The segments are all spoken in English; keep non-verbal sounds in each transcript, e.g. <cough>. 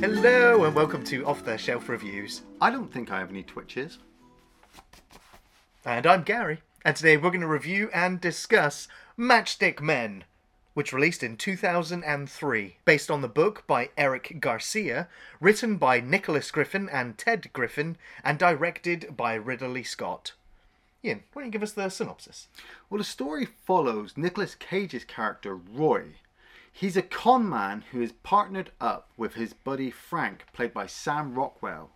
Hello and welcome to Off the Shelf Reviews. I don't think I have any twitches. And I'm Gary. And today we're going to review and discuss Matchstick Men, which released in 2003, based on the book by Eric Garcia, written by Nicholas Griffin and Ted Griffin, and directed by Ridley Scott. Iain, why don't you give us the synopsis? Well, the story follows Nicolas Cage's character Roy. He's a con man who is partnered up with his buddy Frank, played by Sam Rockwell.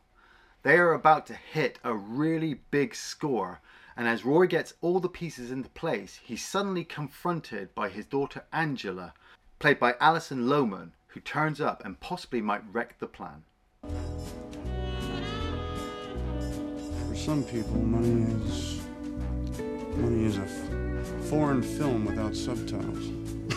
They are about to hit a really big score, and as Roy gets all the pieces into place, he's suddenly confronted by his daughter Angela, played by Alison Lohman, who turns up and possibly might wreck the plan. For some people, money is money is a f- foreign film without subtitles.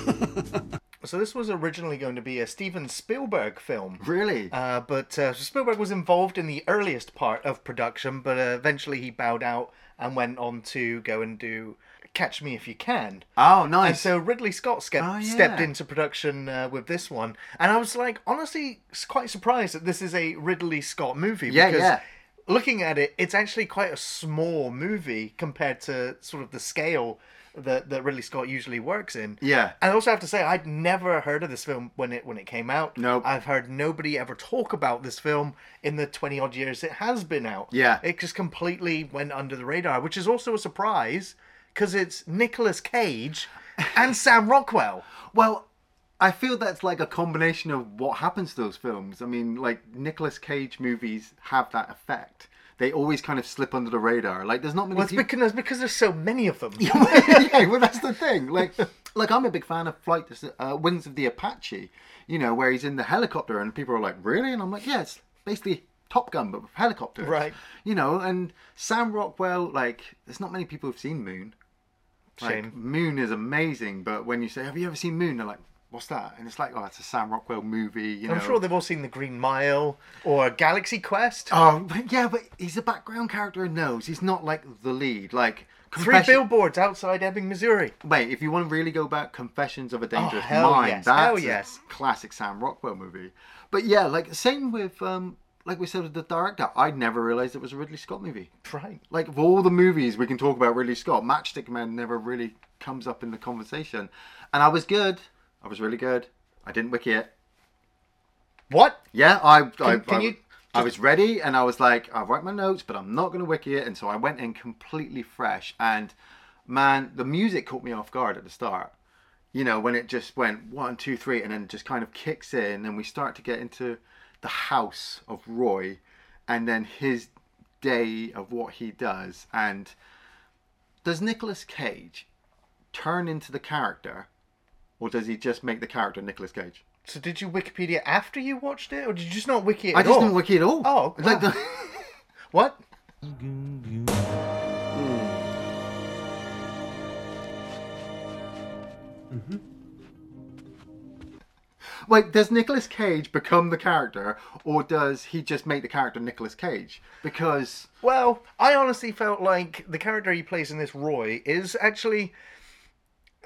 <laughs> So this was originally going to be a Steven Spielberg film. Really? Uh, but uh, Spielberg was involved in the earliest part of production, but uh, eventually he bowed out and went on to go and do Catch Me If You Can. oh, And nice. so Ridley Scott ske- Oh, yeah. stepped into production uh, with this one, and I was like, honestly, quite surprised that this is a Ridley Scott movie. Yeah, because yeah. Looking at it, it's actually quite a small movie compared to sort of the scale that, that Ridley Scott usually works in. Yeah. And I also have to say, I'd never heard of this film when it when it came out. Nope. I've heard nobody ever talk about this film in the twenty odd years it has been out. Yeah. It just completely went under the radar, which is also a surprise because it's Nicolas Cage and Sam Rockwell. Well, I feel that's like a combination of what happens to those films. I mean, like Nicolas Cage movies have that effect. They always kind of slip under the radar. Like, there's not many Well, it's people. because, because there's so many of them. <laughs> yeah, well, that's the thing. Like, <laughs> like I'm a big fan of Flight uh, Wings of the Apache. You know, where he's in the helicopter and people are like, "Really?" And I'm like, "Yeah, it's basically Top Gun but with helicopters." Right. You know, and Sam Rockwell. Like, there's not many people who've seen Moon. Like, Shame. Moon is amazing, but when you say, "Have you ever seen Moon?" They're like, "What's that?" And it's like, "Oh, it's a Sam Rockwell movie." You know. I'm sure they've all seen The Green Mile or Galaxy Quest. Oh, but yeah, but he's a background character and knows he's not like the lead. Like Three billboards outside Ebbing, Missouri. Wait, if you want to really go back, Confessions of a Dangerous Oh, hell Mind. yes, That's hell a yes. classic Sam Rockwell movie. But yeah, like same with um, like we said with the director. I'd never realized it was a Ridley Scott movie. Right. Like of all the movies we can talk about Ridley Scott, Matchstick Man never really comes up in the conversation. And I was good. I was really good. I didn't wiki it. What? Yeah, I I, can I, you I was ready and I was like, I'll write my notes, but I'm not going to wiki it. And so I went in completely fresh. And man, the music caught me off guard at the start. You know, when it just went one, two, three, and then just kind of kicks in, and we start to get into the house of Roy and then his day of what he does. And does Nicolas Cage turn into the character, or does he just make the character Nicolas Cage? So did you Wikipedia after you watched it, or did you just not wiki it I at just all? didn't wiki it all. Oh, Like the- <laughs> What? Hmm. Wait, does Nicolas Cage become the character, or does he just make the character Nicolas Cage? Because Well, I honestly felt like the character he plays in this Roy is actually,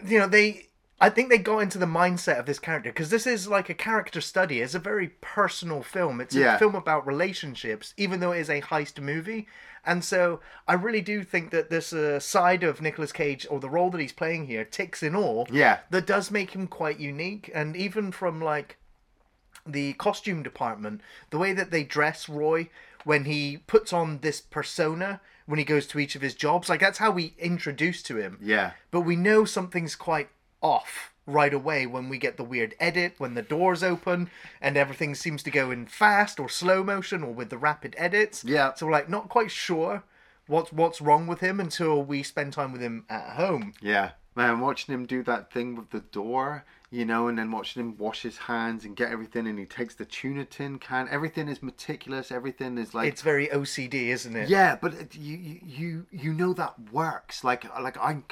you know, they. I think they got into the mindset of this character because this is like a character study. It's a very personal film. It's a film about relationships, even though it is a heist movie. And so I really do think that this uh, side of Nicolas Cage, or the role that he's playing here, ticks in all. Yeah. That does make him quite unique. And even from like the costume department, the way that they dress Roy when he puts on this persona when he goes to each of his jobs, like that's how we introduce to him. yeah, But we know something's quite off right away when we get the weird edit, when the doors open and everything seems to go in fast or slow motion or with the rapid edits. Yeah. So we're like not quite sure what's what's wrong with him until we spend time with him at home. yeah, man, watching him do that thing with the door, you know, and then watching him wash his hands and get everything, and he takes the tuna tin can. Everything is meticulous. Everything is like It's very OCD, isn't it? Yeah, but you you you you know that works. Like like I'm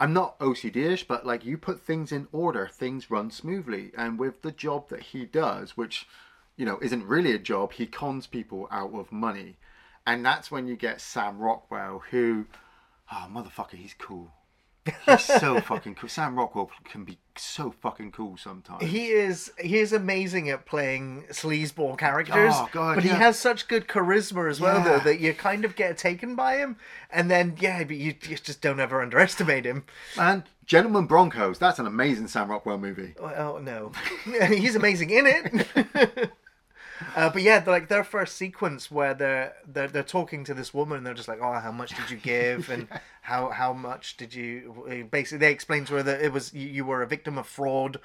I'm not OCD-ish, but like you put things in order, things run smoothly. And with the job that he does, which you know isn't really a job, he cons people out of money, and that's when you get Sam Rockwell, who, oh motherfucker, he's cool. He's so fucking cool. Sam Rockwell can be so fucking cool sometimes. He is he is amazing at playing sleazeball characters, Oh, God, but he has such good charisma as well, though, that you kind of get taken by him, and then yeah, but you, you just don't ever underestimate him. And Gentleman Broncos, that's an amazing Sam Rockwell movie. Oh no, <laughs> he's amazing in it. <laughs> Uh, but yeah, like their first sequence where they're, they're they're talking to this woman, and they're just like, "Oh, how much did you give?" and <laughs> how how much did you? Basically, they explained to her that it was you, you were a victim of fraud,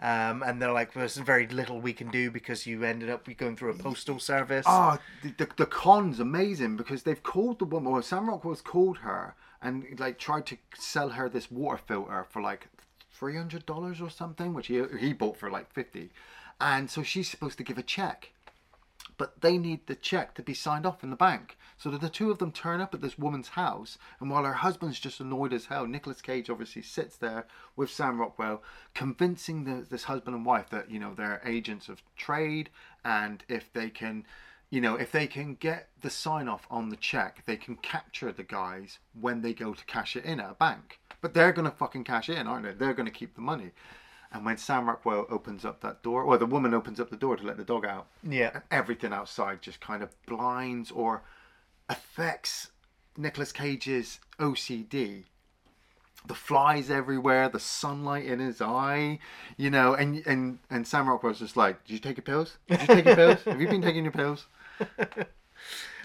um, and they're like, "There's very little we can do because you ended up going through a postal service." Oh, the, the, the con's amazing because they've called the woman, well, Sam Rockwell's called her and like tried to sell her this water filter for like $300 or something, which he, he bought for like 50 And so she's supposed to give a check. But they need the check to be signed off in the bank. So that the two of them turn up at this woman's house, and while her husband's just annoyed as hell, Nicolas Cage obviously sits there with Sam Rockwell, convincing the, this husband and wife that you know they're agents of trade, and if they can, you know, if they can get the sign off on the check, they can capture the guys when they go to cash it in at a bank. But they're gonna fucking cash it in, aren't they? They're gonna keep the money. And when Sam Rockwell opens up that door, or the woman opens up the door to let the dog out, yeah, everything outside just kind of blinds or affects Nicolas Cage's OCD. The flies everywhere, the sunlight in his eye, you know, and and and Sam Rockwell's just like, "Did you take your pills? Did you take your pills? Have you been taking your pills?" <laughs>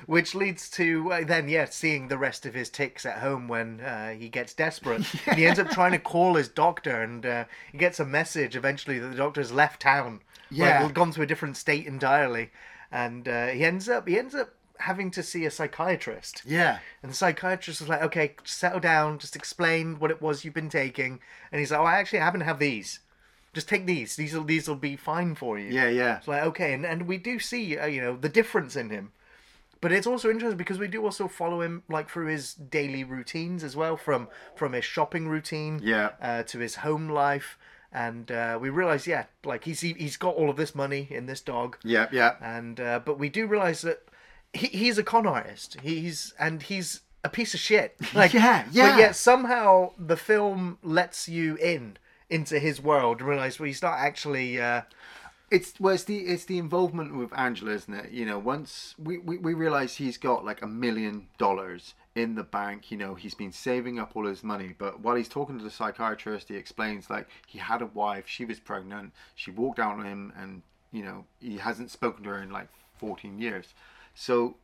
which leads to uh, then yeah, seeing the rest of his ticks at home when uh, he gets desperate. <laughs> And he ends up trying to call his doctor, and uh, he gets a message eventually that the doctor's left town. Yeah. like, gone to a different state entirely, and uh, he ends up he ends up having to see a psychiatrist. Yeah, And the psychiatrist was like, "Okay, settle down. Just explain what it was you've been taking." And he's like, "Oh, I actually happen to have these. Just take these. These will these will be fine for you." yeah, yeah. It's like okay, and and we do see uh, you know the difference in him, but it's also interesting because we do also follow him like through his daily routines as well, from from his shopping routine, Yeah. uh, to his home life, and uh, we realize yeah, like he's he, he's got all of this money in this dog, Yeah, yeah. and uh, but we do realize that he, he's a con artist. He's and he's a piece of shit. <laughs> Like Yeah, yeah. But yet somehow the film lets you in into his world and realize well he's not actually. Uh, It's well, it's the it's the involvement with Angela, isn't it? You know, once we, we, we realize he's got like a million dollars in the bank, you know, he's been saving up all his money. But while he's talking to the psychiatrist, he explains like he had a wife, she was pregnant, she walked out on him, and you know he hasn't spoken to her in like fourteen years. So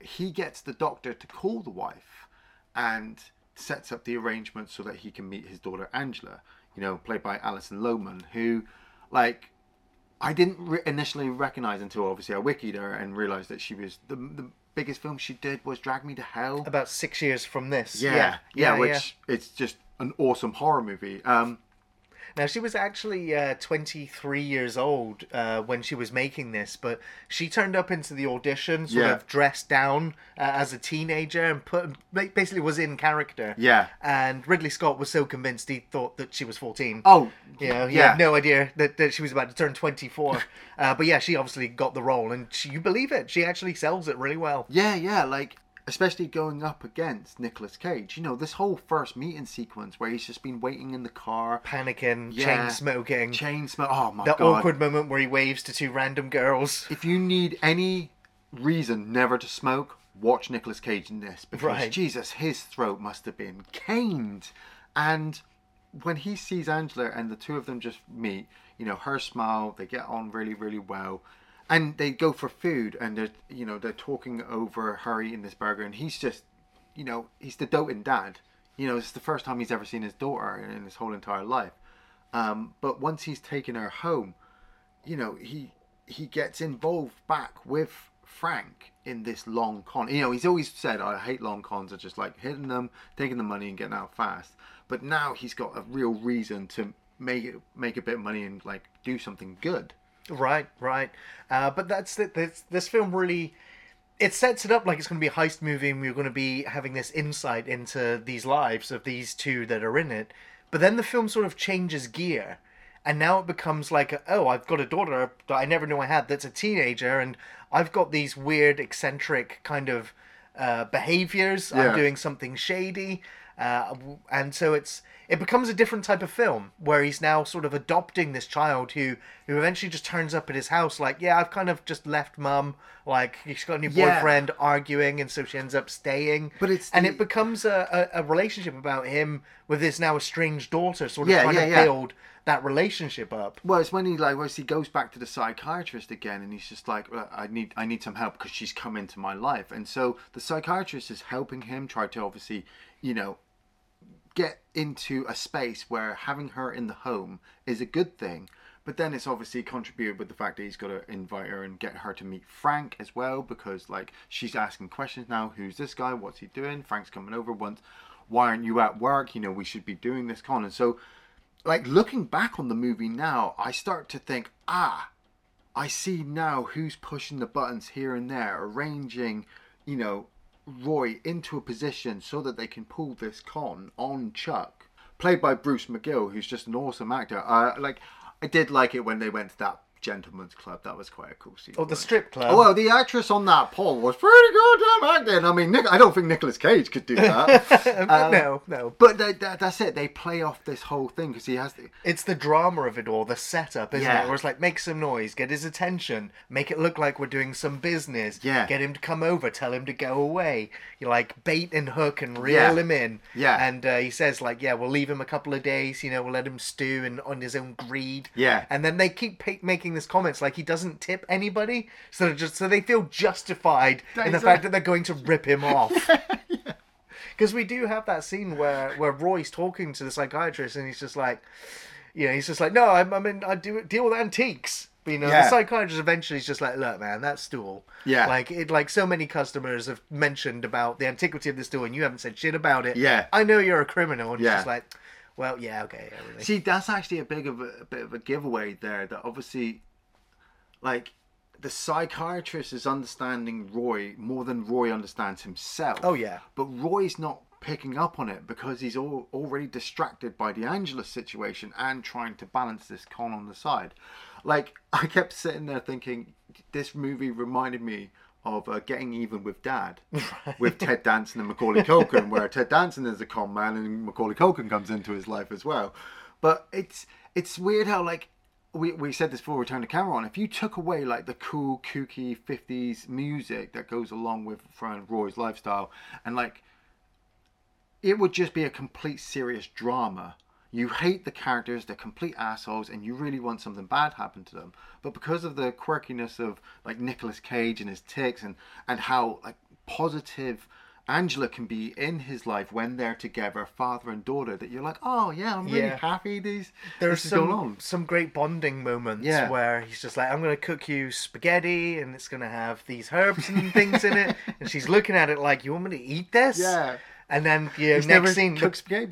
he gets the doctor to call the wife and sets up the arrangement so that he can meet his daughter Angela, you know, played by Alison Lohman, who, like, I didn't re- initially recognize until obviously I wikied her and realized that she was the the biggest film she did was Drag Me to Hell. about six years from this. Yeah, yeah, yeah, which it's just an awesome horror movie. Um, Now she was actually uh, 23 years old uh, when she was making this, but she turned up into the audition sort Yeah. of dressed down uh, as a teenager and put basically was in character. Yeah. And Ridley Scott was so convinced he thought that she was 14. oh, You know, he yeah, had no idea that, that she was about to turn 24. <laughs> uh, but yeah, she obviously got the role, and she, you believe it. She actually sells it really well. Yeah, yeah, like especially going up against Nicolas Cage. You know, this whole first meeting sequence where he's just been waiting in the car, Panicking, Yeah. chain smoking. chain smoke. Oh my that god! awkward moment where he waves to two random girls. If you need any reason never to smoke, watch Nicolas Cage in this because Right. Jesus, his throat must have been caned. And when he sees Angela and the two of them just meet, you know, her smile, they get on really, really well. And they go for food and they're you know, they're talking over her eating this burger and he's just you know, he's the doting dad. You know, it's the first time he's ever seen his daughter in his whole entire life. Um, but once he's taken her home, you know, he he gets involved back with Frank in this long con. You know, he's always said, "I hate long cons. I just like hitting them, taking the money, and getting out fast." But now he's got a real reason to make it make a bit of money and like do something good. Right, right. Uh, but that's. This, this film really it sets it up like it's going to be a heist movie, and we're going to be having this insight into these lives of these two that are in it. But then the film sort of changes gear, and now it becomes like, oh, I've got a daughter that I never knew I had that's a teenager, and I've got these weird, eccentric kind of uh, behaviors. Yeah. I'm doing something shady. Uh, and so it's it becomes a different type of film where he's now sort of adopting this child who who eventually just turns up at his house like yeah I've kind of just left mum. Like he's got a new Yeah. boyfriend arguing and so she ends up staying. But it's and the- it becomes a, a, a relationship about him with his now estranged daughter sort of Yeah, trying yeah, to build that relationship up. Well, it's when he like, once he goes back to the psychiatrist again, and he's just like, "Well, I need, I need some help because she's come into my life, and so the psychiatrist is helping him try to obviously, you know, get into a space where having her in the home is a good thing. But then it's obviously contributed with the fact that he's got to invite her and get her to meet Frank as well because like she's asking questions now. Who's this guy? What's he doing? Frank's coming over once. Why aren't you at work? You know, we should be doing this con. And so, like looking back on the movie now, I start to think, ah, I see now who's pushing the buttons here and there, arranging, you know, Roy into a position so that they can pull this con on Chuck, played by Bruce McGill, who's just an awesome actor. Uh, like, I did like it when they went to that gentleman's club. That was quite a cool scene. Oh, the strip club. Oh, well, the actress on that pole was pretty goddamn acting. I mean, Nick, I don't think Nicolas Cage could do <laughs> that. Um, no, no. but they, that, that's it. They play off this whole thing because he has the, It's the drama of it all, the setup, isn't Yeah. it? Where it's like, make some noise, get his attention, make it look like we're doing some business. Yeah. Get him to come over, tell him to go away. You like bait and hook and reel Yeah. him in. Yeah. And uh, he says like, yeah, we'll leave him a couple of days. You know, we'll let him stew and on his own greed. Yeah. And then they keep pa- making this comments like he doesn't tip anybody, so they're just so they feel justified in the That's fact that they're going to rip him off. <laughs> Because we do have that scene where where Roy's talking to the psychiatrist, and he's just like, you know, he's just like, no, I'm, I mean, I do deal with antiques. But, you know, the psychiatrist eventually is just like, look, man, that stool. Yeah. Like it, like so many customers have mentioned about the antiquity of the stool, and you haven't said shit about it. Yeah. I know you're a criminal, and he's Yeah. just like, well, yeah, okay, yeah, really. See, that's actually a big of a, a bit of a giveaway there. That obviously, like, the psychiatrist is understanding Roy more than Roy understands himself. Oh, yeah. But Roy's not picking up on it because he's all, already distracted by the Angela situation and trying to balance this con on the side. Like, <laughs> I kept sitting there thinking, this movie reminded me of uh, Getting Even with Dad <laughs> with Ted Danson and Macaulay Culkin, where Ted Danson is a con man and Macaulay Culkin comes into his life as well. But it's it's weird how like we, we said this before we turned the camera on. If you took away like the cool, kooky '50s music that goes along with Fran Roy's lifestyle, and like it would just be a complete serious drama. You hate the characters, they're complete assholes, and you really want something bad happen to them. But because of the quirkiness of like Nicolas Cage and his ticks and and how like positive Angela can be in his life when they're together, father and daughter, that you're like, oh yeah, I'm really Yeah. happy these There's some on. some great bonding moments Yeah. where he's just like, I'm gonna cook you spaghetti, and it's gonna have these herbs and things in it, <laughs> and she's looking at it like, you want me to eat this? Yeah. And then yeah, He's next never scene, the,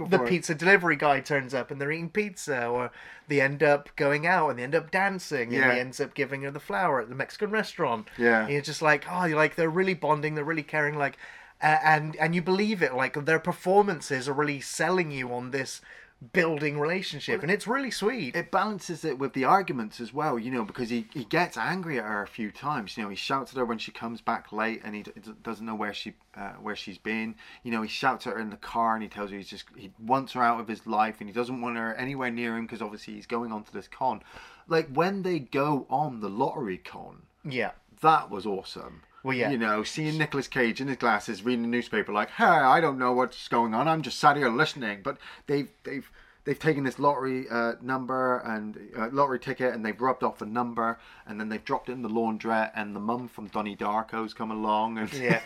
the pizza delivery guy turns up and they're eating pizza, or they end up going out and they end up dancing, and he ends up giving her the flower at the Mexican restaurant. Yeah. and you're just like, oh, you're like they're really bonding, they're really caring, like, uh, and and you believe it, like their performances are really selling you on this building relationship, and it's really sweet. it balances it with the arguments as well, you know, because he, he gets angry at her a few times. You know, he shouts at her when she comes back late and he d- doesn't know where she uh, where she's been. You know, he shouts at her in the car and he tells her he's just he wants her out of his life and he doesn't want her anywhere near him because obviously he's going on to this con. Like when they go on the lottery con, yeah. that was awesome. Well, yeah. You know, seeing Nicolas Cage in his glasses reading the newspaper, like, "Hey, I don't know what's going on. I'm just sat here listening." But they've they've they've taken this lottery uh, number and uh, lottery ticket, and they've rubbed off a number, and then they've dropped it in the laundrette, and the mum from Donnie Darko's come along, and Yeah,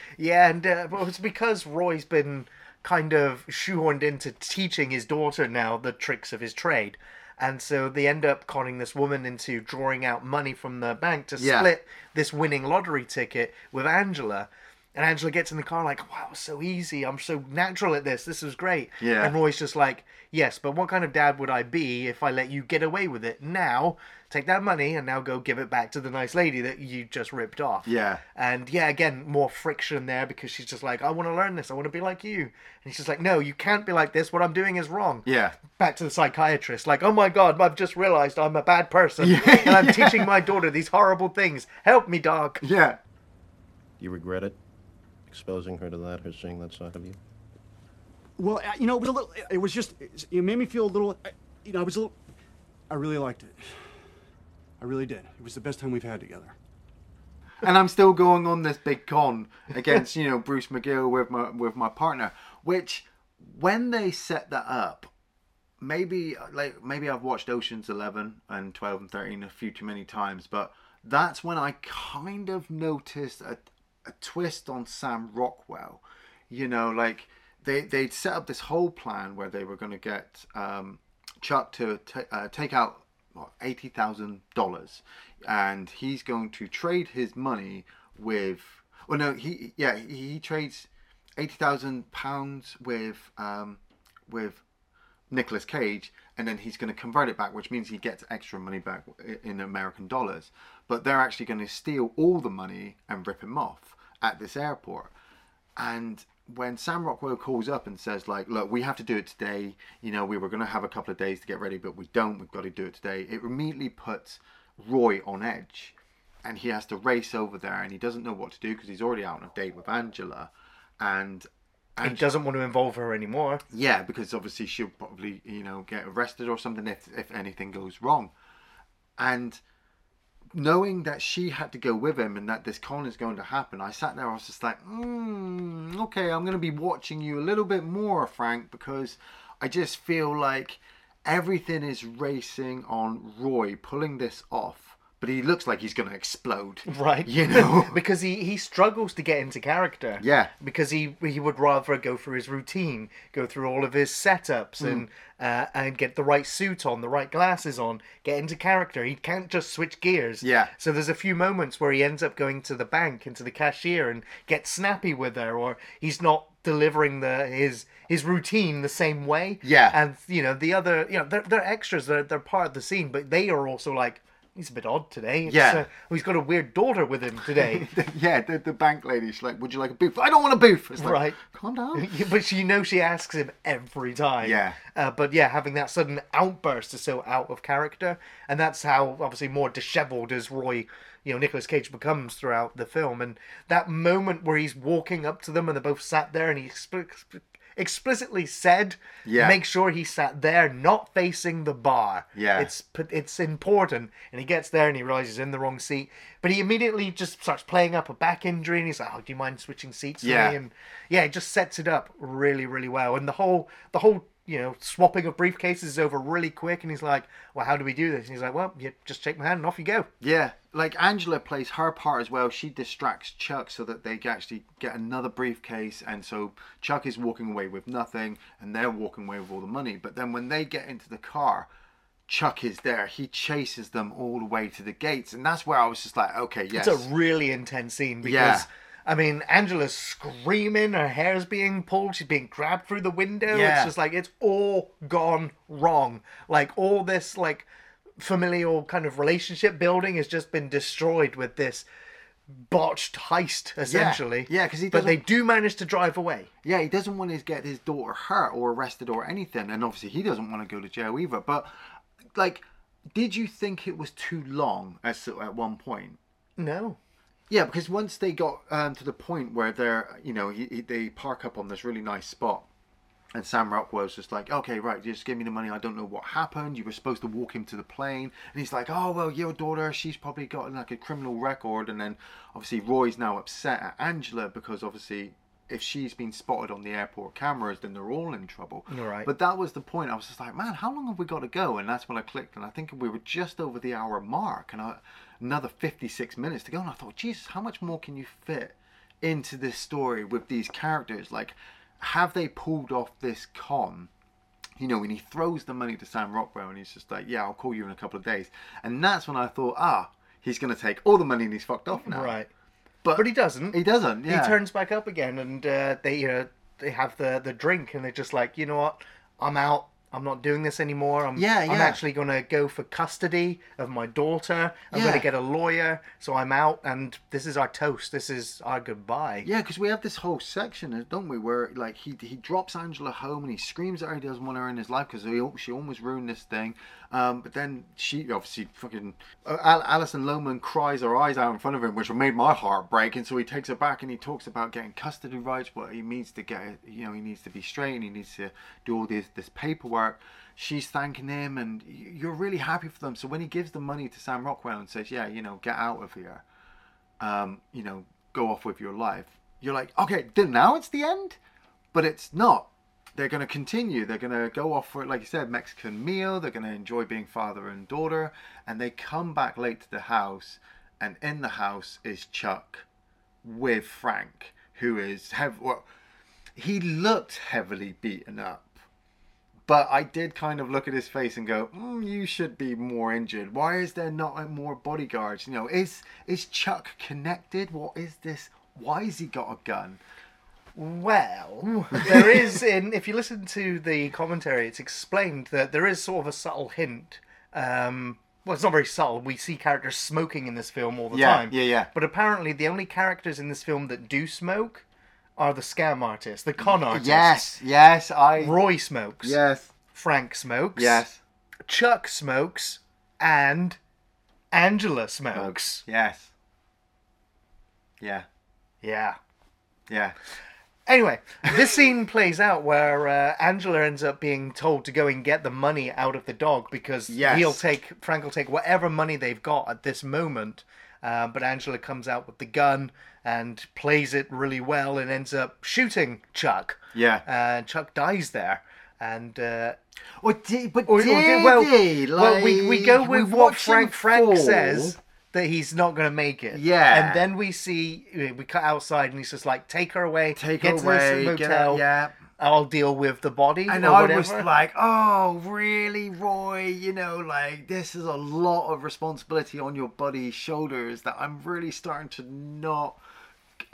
<laughs> yeah, and uh, well, it's because Roy's been kind of shoehorned into teaching his daughter now the tricks of his trade, and so they end up conning this woman into drawing out money from the bank to Yeah. split this winning lottery ticket with Angela. And Angela gets in the car like, "Wow, so easy! I'm so natural at this. This is great." Yeah. And Roy's just like, "Yes, but what kind of dad would I be if I let you get away with it? Now, take that money and now go give it back to the nice lady that you just ripped off." Yeah. And yeah, again, more friction there because she's just like, I want to learn this. I want to be like you. And she's like, no, you can't be like this. What I'm doing is wrong. yeah, Back to the psychiatrist. Like, oh my God, I've just realized I'm a bad person. <laughs> and I'm teaching my daughter these horrible things. Help me, doc. yeah. You regret it? Exposing her to that, her seeing that side of you? Well, uh, you know, it was a little. It was just. It made me feel a little. uh, You know, I was a little. I really liked it. I really did. It was the best time we've had together. and I'm still going on this big con against you know Bruce McGill with my with my partner. Which when they set that up, maybe like maybe I've watched Ocean's Eleven and Twelve and Thirteen a few too many times, but that's when I kind of noticed a, a twist on Sam Rockwell. You know, like they they'd set up this whole plan where they were going to get um, Chuck to ta uh, take out what, eighty thousand dollars, and he's going to trade his money with. Well, no, he yeah he, he trades eighty thousand pounds with um, with Nicolas Cage, and then he's going to convert it back, which means he gets extra money back in American dollars. But they're actually going to steal all the money and rip him off at this airport. And when Sam Rockwell calls up and says, like, look, we have to do it today, you know, we were going to have a couple of days to get ready, but we don't, we've got to do it today, it immediately puts Roy on edge. And he has to race over there and he doesn't know what to do because he's already out on a date with Angela. And He doesn't want to involve her anymore. yeah, because obviously she'll probably, you know, get arrested or something if if anything goes wrong. And knowing that she had to go with him and that this con is going to happen, I sat there. I was just like, mm, okay, I'm going to be watching you a little bit more, Frank, because I just feel like everything is racing on Roy pulling this off. But he looks like he's going to explode. <laughs> Right. You know? <laughs> because he, he struggles to get into character. Yeah. Because he he would rather go through his routine, go through all of his setups Hmm. and uh, and get the right suit on, the right glasses on, get into character. He can't just switch gears. Yeah. So there's a few moments where he ends up going to the bank and to the cashier and gets snappy with her, or he's not delivering the his his routine the same way. Yeah. And you know the other you know they're they're extras. They're they're part of the scene, but they are also like. He's a bit odd today. It's, Yeah. uh, oh, he's got a weird daughter with him today. <laughs> yeah, the, the bank lady, she's like, would you like a booth? I don't want a booth. It's like, Right. calm down. <laughs> But she knows she asks him every time. Yeah. Uh, but yeah, having that sudden outburst is so out of character, and that's how obviously more dishevelled as Roy, you know, Nicolas Cage becomes throughout the film. And that moment where he's walking up to them and they're both sat there, and he explicitly said, Yeah. make sure he sat there, not facing the bar. Yeah. It's it's important. And he gets there and he realizes he's in the wrong seat, but he immediately just starts playing up a back injury, and he's like, "Oh, do you mind switching seats?" Yeah. me?" And yeah, it just sets it up really, really well. And the whole, the whole, you know, swapping of briefcases is over really quick. And he's like, "Well, how do we do this?" And he's like, "Well, you just shake my hand and off you go." Yeah, like Angela plays her part as well. She distracts Chuck so that they actually get another briefcase, and so Chuck is walking away with nothing, and they're walking away with all the money. But then when they get into the car, Chuck is there. He chases them all the way to the gates, and that's where I was just like, okay, yes, It's a really intense scene because. Yeah. I mean, Angela's screaming, her hair's being pulled, she's being grabbed through the window. Yeah. It's just like it's all gone wrong. Like all this like familial kind of relationship building has just been destroyed with this botched heist essentially. Yeah, 'cause he But they do manage to drive away. yeah, he doesn't want to get his daughter hurt or arrested or anything, and obviously he doesn't want to go to jail either. But like, did you think it was too long at at one point? No. Yeah, because once they got um, to the point where they're, you know, he, he, they park up on this really nice spot, and Sam Rockwell's just like, okay, right, just give me the money. I don't know what happened. You were supposed to walk him to the plane, and he's like, oh well, your daughter, she's probably got like a criminal record, and then obviously Roy's now upset at Angela because obviously if she's been spotted on the airport cameras, then they're all in trouble. Right. But that was the point. I was just like, man, how long have we got to go? And that's when I clicked, and I think we were just over the hour mark, and I, another 56 minutes to go. And I thought, Jesus, how much more can you fit into this story with these characters? Like, have they pulled off this con? You know, when he throws the money to Sam Rockwell, and he's just like, yeah, I'll call you in a couple of days. And that's when I thought, ah, he's going to take all the money and he's fucked off now. Right. But, But he doesn't. He doesn't, yeah. He turns back up again, and uh, they you know they have the the drink, and they're just like, you know what, I'm out. I'm not doing this anymore. I'm, Yeah, I'm actually going to go for custody of my daughter. I'm going to get a lawyer, so I'm out, and this is our toast. This is our goodbye. Yeah, because we have this whole section, don't we, where like he he drops Angela home and he screams at her he doesn't want her in his life because she almost ruined this thing. Um, but then she obviously fucking uh, Al- Alison Lohman cries her eyes out in front of him, which made my heart break. And so he takes her back and he talks about getting custody rights, but he needs to get you know he needs to be straight and he needs to do all this this paperwork. She's thanking him, and you're really happy for them. So when he gives the money to Sam Rockwell and says, "Yeah, you know, get out of here," um, you know, go off with your life. You're like, okay, then now it's the end, but it's not. They're going to continue. They're going to go off for, like you said, Mexican meal. They're going to enjoy being father and daughter, and they come back late to the house, and in the house is Chuck with Frank, who is well, he looked heavily beaten up. But I did kind of look at his face and go, mm, "You should be more injured. Why is there not more bodyguards? You know, is is Chuck connected? What is this? Why has he got a gun? Well, there is in if you listen to the commentary, it's explained that there is sort of a subtle hint. Um, well, it's not very subtle. We see characters smoking in this film all the Yeah, time. yeah, yeah. But apparently, the only characters in this film that do smoke are the scam artists, the con artists. Yes, yes, I. Roy smokes. Yes, Frank smokes. yes, Chuck smokes, and Angela smokes. yes. Yeah, Yeah. yeah, Anyway, this scene plays out where uh, Angela ends up being told to go and get the money out of the dog because Yes. he'll take Frank will take whatever money they've got at this moment. Uh, but Angela comes out with the gun and plays it really well and ends up shooting Chuck. yeah. And Chuck dies there. And uh, Or did, but or- or did, did- well, he? well, we, we go with what Frank Frank says that he's not going to make it. Yeah. and then we see we cut outside and he's just like, "Take her away, Take get her to away, this motel. her, yeah. I'll deal with the body." And I whatever. was like, oh, really, Roy? You know, like, this is a lot of responsibility on your buddy's shoulders that I'm really starting to not.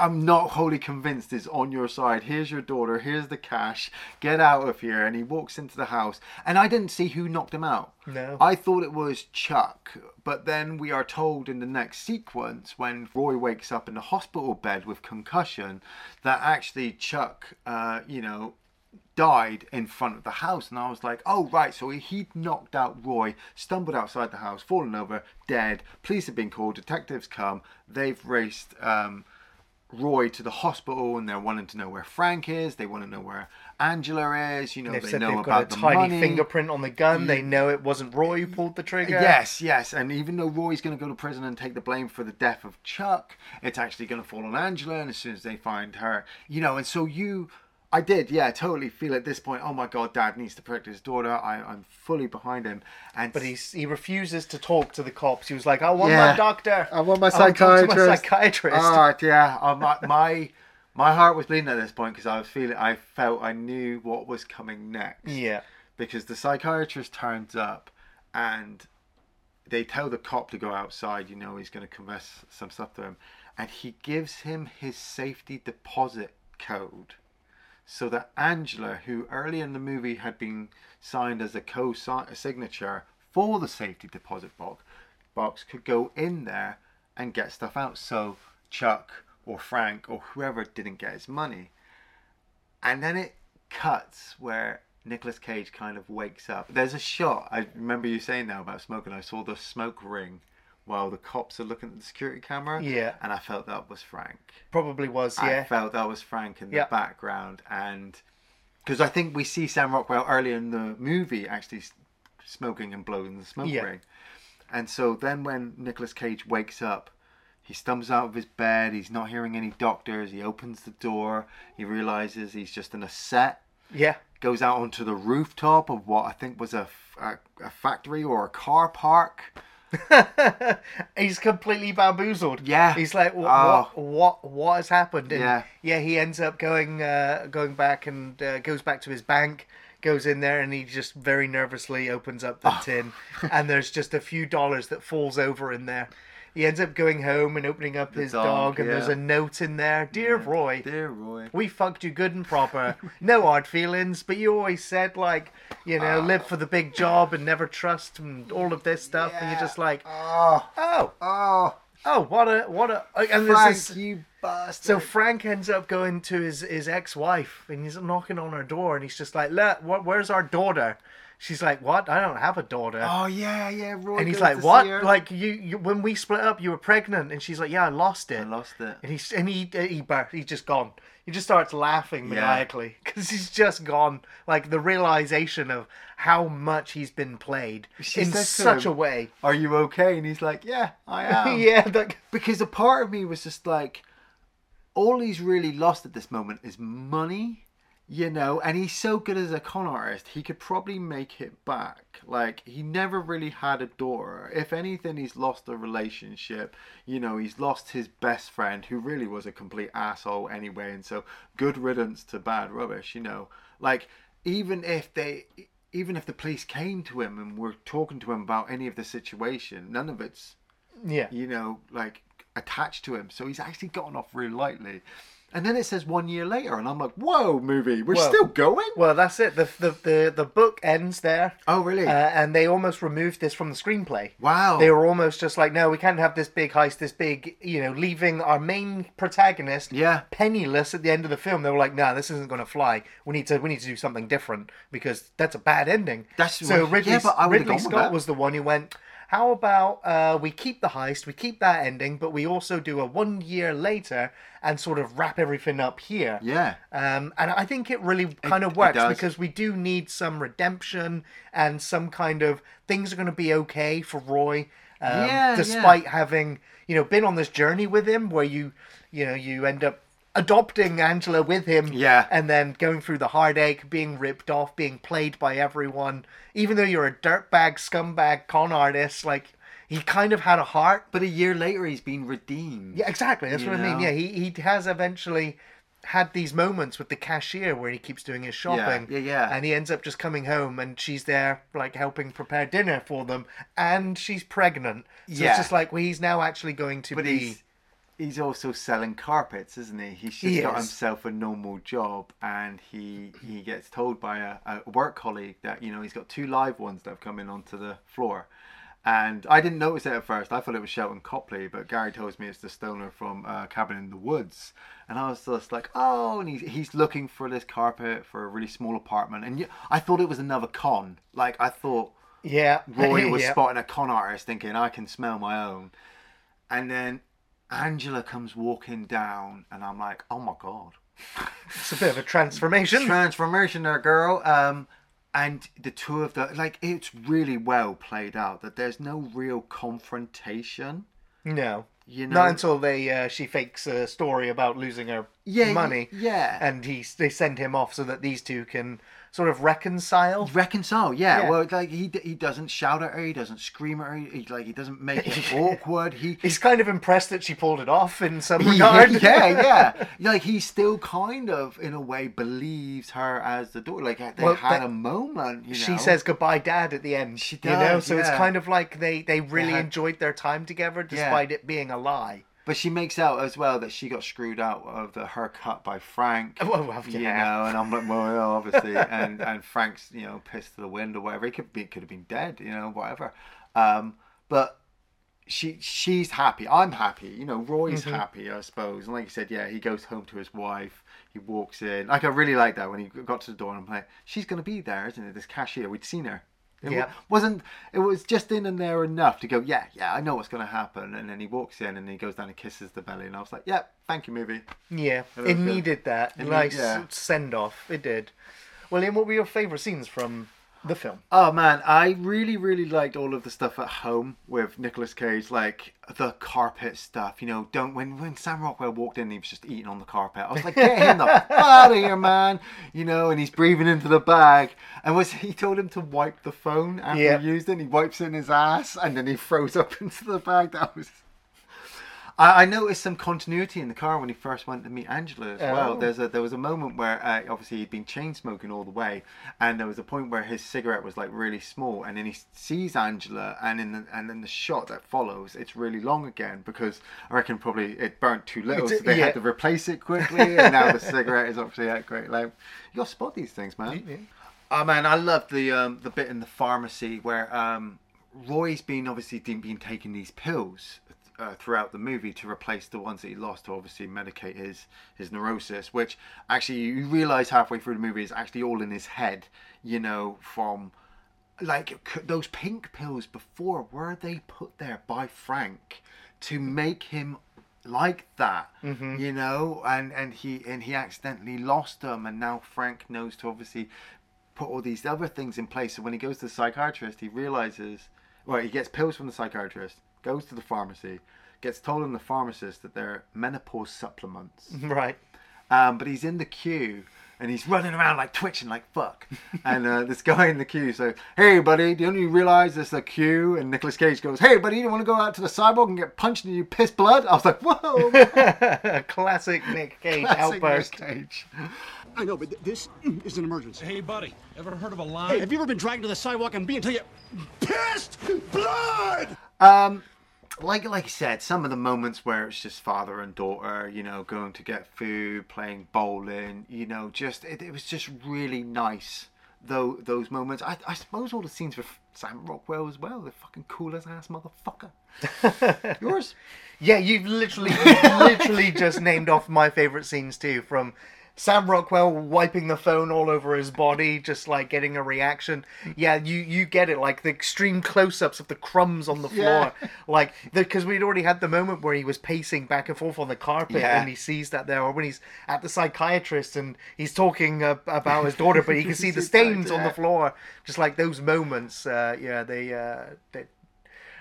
I'm not wholly convinced is on your side. Here's your daughter. Here's the cash. Get out of here. And he walks into the house. And I didn't see who knocked him out. No. I thought it was Chuck. But then we are told in the next sequence when Roy wakes up in the hospital bed with concussion that actually Chuck, uh, you know, died in front of the house and I was like oh right so he'd knocked out Roy stumbled outside the house fallen over dead police have been called detectives come they've raced um, Roy to the hospital and they're wanting to know where Frank is they want to know where Angela is you know said know about a the tiny money fingerprint on the gun. They mm. know it wasn't Roy who pulled the trigger. Yes, yes, and even though Roy's going to go to prison and take the blame for the death of Chuck, it's actually going to fall on Angela. And as soon as they find her, you know, and so you, I did, yeah, totally feel at this point. Oh my God, Dad needs to protect his daughter. I, I'm fully behind him. And But he's, he refuses to talk to the cops. He was like, I want Yeah. my doctor. I want my I wanna my psychiatrist. psychiatrist. Oh, yeah, uh, my, my my heart was bleeding at this point because I was feeling, I felt, I knew what was coming next. yeah. because the psychiatrist turns up and they tell the cop to go outside, you know, he's going to confess some stuff to him. And he gives him his safety deposit code so that Angela, who earlier in the movie had been signed as a co signature for the safety deposit box, box, could go in there and get stuff out. So Chuck or Frank or whoever didn't get his money. And then it cuts where Nicolas Cage kind of wakes up. There's a shot. I remember you saying now about smoking. I saw the smoke ring while the cops are looking at the security camera. Yeah. And I felt that was Frank. Probably was, yeah. I felt that was Frank in the Yeah. background. And because I think we see Sam Rockwell earlier in the movie actually smoking and blowing the smoke Yeah. ring. And so then when Nicolas Cage wakes up, he stumbles out of his bed. He's not hearing any doctors. He opens the door. He realizes he's just in a set. Yeah. Goes out onto the rooftop of what I think was a a factory or a car park. <laughs> He's completely bamboozled. Yeah. He's like, what, Oh. what, what, what has happened? And Yeah. yeah, he ends up going, uh, going back and uh, goes back to his bank, goes in there, and he just very nervously opens up Oh. the tin, <laughs> and there's just a few dollars that falls over in there. He ends up going home and opening up his dog, dog, and there's a note in there, dear Roy. Dear Roy. We fucked you good and proper. <laughs> No hard feelings, but you always said like, you know, ah. live for the big job and never trust and all of this stuff, and you're just like, ah. Oh, oh, oh, oh, what a what a. Oh, and there's Frank, this, you bastard. so Frank ends up going to his, his ex-wife and he's knocking on her door and he's just like, Look, what, where's our daughter? She's like, what? I don't have a daughter. oh yeah, yeah, Roy. and he's like, what? Like you, you, when we split up, you were pregnant. And she's like, yeah, I lost it. I lost it. And he's and he he bur- he's just gone. He just starts laughing maniacally because he's just gone. Like the realization of how much he's been played She in such him- a way. Are you okay? And he's like, Yeah, I <laughs> am. yeah, like Because a part of me was just like, all he's really lost at this moment is money, you know, and he's so good as a con artist, he could probably make it back. Like, he never really had a daughter. If anything, he's lost a relationship. You know, he's lost his best friend, who really was a complete asshole anyway, and so good riddance to bad rubbish, you know. Like, even if they. Even if the police came to him and were talking to him about any of the situation, none of it's yeah, you know, like attached to him. So he's actually gotten off really lightly. And then it says one year later, and I'm like, whoa, movie, we're Well- still going? Well, that's it. The the the, the book ends there. Oh, really? Uh, and they almost removed this from the screenplay. wow. They were almost just like, no, we can't have this big heist, this big, you know, leaving our main protagonist Yeah. penniless at the end of the film. They were like, no, this isn't going to fly. We need to, we need to do something different because that's a bad ending. That's so. Ridley, Yeah, but I Ridley Scott was the one who went. How about uh, we keep the heist, we keep that ending, but we also do a one year later and sort of wrap everything up here. yeah. Um, and I think it really kind of works because we do need some redemption and some kind of things are going to be okay for Roy, um, Yeah, despite having you know been on this journey with him where you you know you end up adopting Angela with him, Yeah. and then going through the heartache, being ripped off, being played by everyone, even though you're a dirtbag, scumbag, con artist, like. He kind of had a heart, But a year later, he's been redeemed. yeah, exactly. That's what I mean. Yeah, he he has eventually had these moments with the cashier where he keeps doing his shopping. yeah, yeah. And he ends up just coming home and she's there like helping prepare dinner for them and she's pregnant. So Yeah. it's just like well, he's now actually going to But be he's also selling carpets, isn't he? He's just He got is. himself a normal job, and he he gets told by a, a work colleague that you know he's got two live ones that have come in onto the floor. And I didn't notice it at first. I thought it was Sharlto Copley, but Gary tells me it's the stoner from uh, Cabin in the Woods. And I was just like, oh, and he's, he's looking for this carpet for a really small apartment. And I thought it was another con. Like, I thought Yeah. Roy <laughs> was yeah. spotting a con artist thinking I can smell my own. And then Angela comes walking down and I'm like, oh my god. It's a bit of a transformation. Transformation there, girl. Um and the two of the like it's really well played out that there's no real confrontation. no. You know Not until they uh, she fakes a story about losing her Yeah, money. yeah. And he they send him off so that these two can sort of reconcile. reconcile yeah, Yeah. well like he he doesn't shout at her he doesn't scream at her he like he doesn't make it <laughs> awkward he He's kind of impressed that she pulled it off in some <laughs> yeah, regard. yeah, yeah. <laughs> Like he still kind of, in a way, believes her as the daughter. Like they Well, had a moment. You know? she says goodbye, Dad, at the end. She you know, does, so it's kind of like they they really had- enjoyed their time together, Yeah. despite it being a lie. But she makes out as well that she got screwed out of the her cut by Frank. <laughs> Well, well, You yeah. know, and I'm like, well, obviously, <laughs> and and Frank's, you know, pissed to the wind or whatever. He could be, could have been dead, you know, whatever. Um, but she she's happy. I'm happy. You know, Roy's Mm-hmm. happy, I suppose. And like you said, yeah, he goes home to his wife. He walks in. Like I really like that when he got to the door and I'm like, she's gonna be there, isn't it? This cashier. We'd seen her. It Yeah. wasn't. It was just in and there enough to go. Yeah, yeah, I know what's gonna happen. And then he walks in and he goes down and kisses the belly. And I was like, yeah, thank you, movie. Yeah, It was it good. needed that It nice yeah. send off. It did. William, what were your favourite scenes from the film? Oh man, I really, really liked all of the stuff at home with Nicolas Cage, like the carpet stuff. You know, don't when when Sam Rockwell walked in, he was just eating on the carpet. I was like, get him the <laughs> fuck out of here, man! You know, and he's breathing into the bag. And was he told him to wipe the phone after Yeah. he used it? And he wipes it in his ass, and then he throws up <laughs> into the bag. That was. I, I noticed some continuity in the car when he first went to meet Angela as well. Oh. There's a there was a moment where uh, obviously he'd been chain smoking all the way, and there was a point where his cigarette was like really small, and then he sees Angela, and in the and in the shot that follows, it's really long again because I reckon probably it burnt too little, so they yeah. had to replace it quickly, and now the cigarette is obviously at great length. You got to spot these things, man. Oh man, I love the um, the bit in the pharmacy where um, Roy's been obviously been, been taking these pills uh, throughout the movie to replace the ones that he lost to obviously medicate his his neurosis, which actually you realise halfway through the movie is actually all in his head. You know, from like those pink pills before, were they put there by Frank to make him like that you know and and he and he accidentally lost them and now frank knows to obviously put all these other things in place so when he goes to the psychiatrist he realizes well he gets pills from the psychiatrist goes to the pharmacy gets told in the pharmacist that they're menopause supplements <laughs> Right. um, but he's in the queue and he's running around like twitching like fuck. and uh, this guy in the queue says, "Hey, buddy, don't you realize there's a queue?" And Nicolas Cage goes, "Hey, buddy, you want to go out to the sidewalk and get punched and you piss blood?" I was like, "Whoa!" <laughs> Classic Nick Cage Classic outburst. Nick Cage. I know, but th- this is an emergency. Hey, buddy, ever heard of a Hey, line? have you ever been dragged to the sidewalk and be until you pissed blood? Um, like like I said, some of the moments where it's just father and daughter, you know, going to get food, playing bowling, you know, just it, it was just really nice. Though those moments, I, I suppose all the scenes with Sam Rockwell as well. The fucking coolest ass motherfucker. <laughs> Yours? Yeah, you've literally, you've literally just named off my favorite scenes too. From Sam Rockwell wiping the phone all over his body, just like getting a reaction. Yeah, you you get it, like the extreme close-ups of the crumbs on the floor, yeah. <laughs> like because we'd already had the moment where he was pacing back and forth on the carpet, Yeah. and he sees that there, or when he's at the psychiatrist and he's talking uh, about his daughter, but he can see the <laughs> stains on the floor. Just like those moments, uh, yeah, they. Uh, they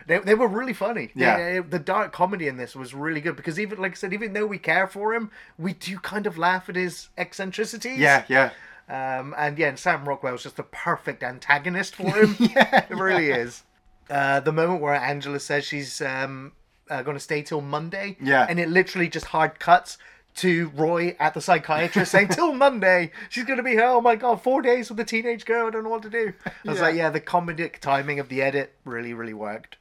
they, they were really funny. Yeah. They- the dark comedy in this was really good because even like I said, even though we care for him, we do kind of laugh at his eccentricities. Yeah, yeah. Um, and yeah, and Sam Rockwell's just a perfect antagonist for him. <laughs> yeah, it really is. Uh, the moment where Angela says she's um, uh, going to stay till Monday. Yeah. And it literally just hard cuts to Roy at the psychiatrist saying, "Till <laughs> Monday, she's going to be here. Oh my god, four days with a teenage girl. I don't know what to do." I was Yeah. like, "Yeah, the comedic timing of the edit really, really worked."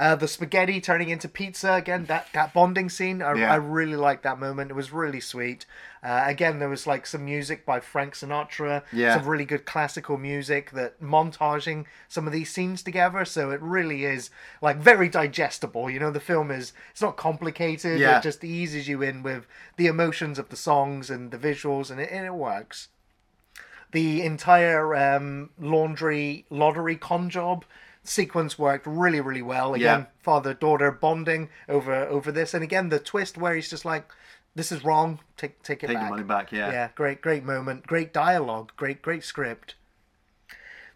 Uh, the spaghetti turning into pizza again. That that bonding scene, I, Yeah. I really liked that moment. It was really sweet. Uh, again, there was like some music by Frank Sinatra. Yeah. Some really good classical music that montaging some of these scenes together. So it really is like very digestible. You know, the film is it's not complicated. Yeah. It just eases you in with the emotions of the songs and the visuals, and it, and it works the entire um, laundry lottery con job sequence worked really really well again Yeah. father daughter bonding over over this and again the twist where he's just like this is wrong take take it back. Take back your money back, yeah. yeah great great moment great dialogue great great script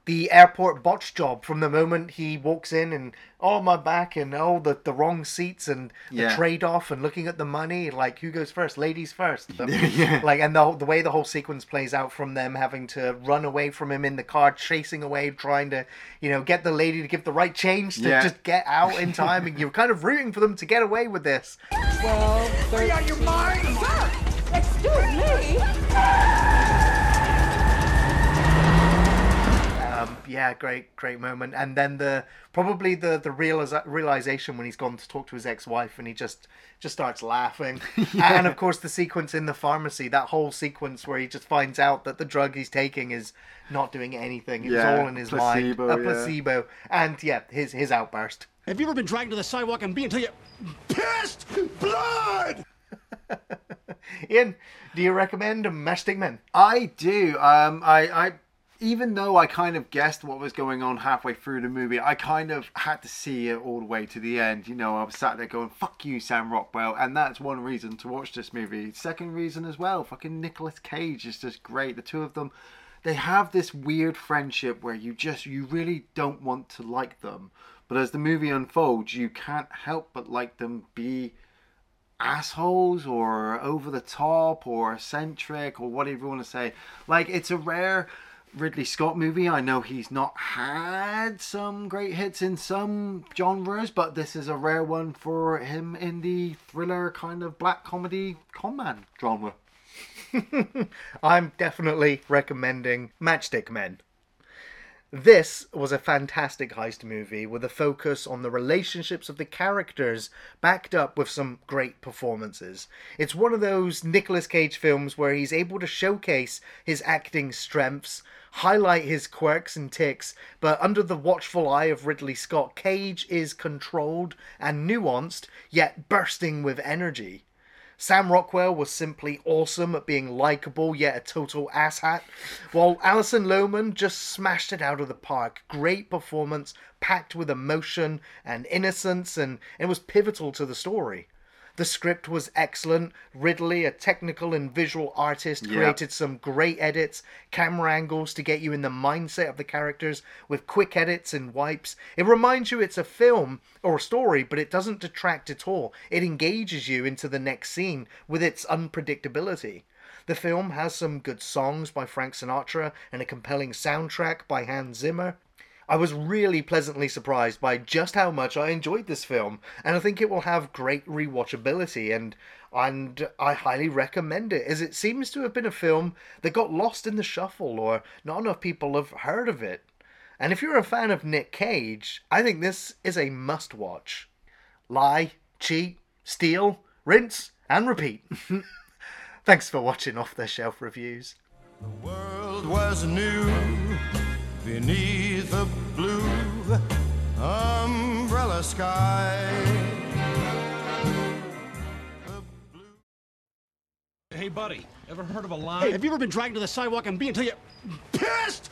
the airport botch job from the moment he walks in and oh my back and oh the, the wrong seats and the Yeah. trade off and looking at the money like who goes first ladies first <laughs> The- Yeah. like and the, the way the whole sequence plays out from them having to run away from him in the car chasing away trying to you know get the lady to give the right change to Yeah. just get out in time and you're kind of rooting for them to get away with this Are you out your mind? Sir, excuse me. Yeah, great, great moment. And then the probably the the realisa- realization when he's gone to talk to his ex-wife and he just just starts laughing. <laughs> And of course, the sequence in the pharmacy, that whole sequence where he just finds out that the drug he's taking is not doing anything. It Yeah, was all in his placebo, mind, a yeah. placebo. And yeah, his his outburst. Have you ever been dragged to the sidewalk and being until you pissed blood? <laughs> Iain, do you recommend Matchstick Men? I do. Um, I, I, even though I kind of guessed what was going on halfway through the movie, I kind of had to see it all the way to the end. You know, I was sat there going, "Fuck you, Sam Rockwell," and that's one reason to watch this movie. Second reason as well, fucking Nicolas Cage is just great. The two of them, they have this weird friendship where you just you really don't want to like them, but as the movie unfolds, you can't help but like them. Be assholes or over the top or eccentric or whatever you want to say. Like it's a rare Ridley Scott movie. I know he's not had some great hits in some genres, but this is a rare one for him in the thriller kind of black comedy con man genre. <laughs> I'm definitely recommending Matchstick Men. This was a fantastic heist movie with a focus on the relationships of the characters, backed up with some great performances. It's one of those Nicolas Cage films where he's able to showcase his acting strengths, highlight his quirks and ticks, but under the watchful eye of Ridley Scott, Cage is controlled and nuanced, yet bursting with energy. Sam Rockwell was simply awesome at being likable yet a total asshat, while Alison Lohman just smashed it out of the park. Great performance, packed with emotion and innocence, and it was pivotal to the story. The script was excellent. Ridley, a technical and visual artist, Yeah. created some great edits, camera angles to get you in the mindset of the characters with quick edits and wipes. It reminds you it's a film or a story, but it doesn't detract at all. It engages you into the next scene with its unpredictability. The film has some good songs by Frank Sinatra and a compelling soundtrack by Hans Zimmer. I was really pleasantly surprised by just how much I enjoyed this film, and I think it will have great rewatchability and and I highly recommend it as it seems to have been a film that got lost in the shuffle or not enough people have heard of it. And if you're a fan of Nick Cage, I think this is a must watch. Lie, cheat, steal, rinse, and repeat. <laughs> Thanks for watching Off the Shelf Reviews. The world was new beneath a blue umbrella sky. Hey, buddy, ever heard of a line? Hey, have you ever been dragged to the sidewalk and being until you pissed,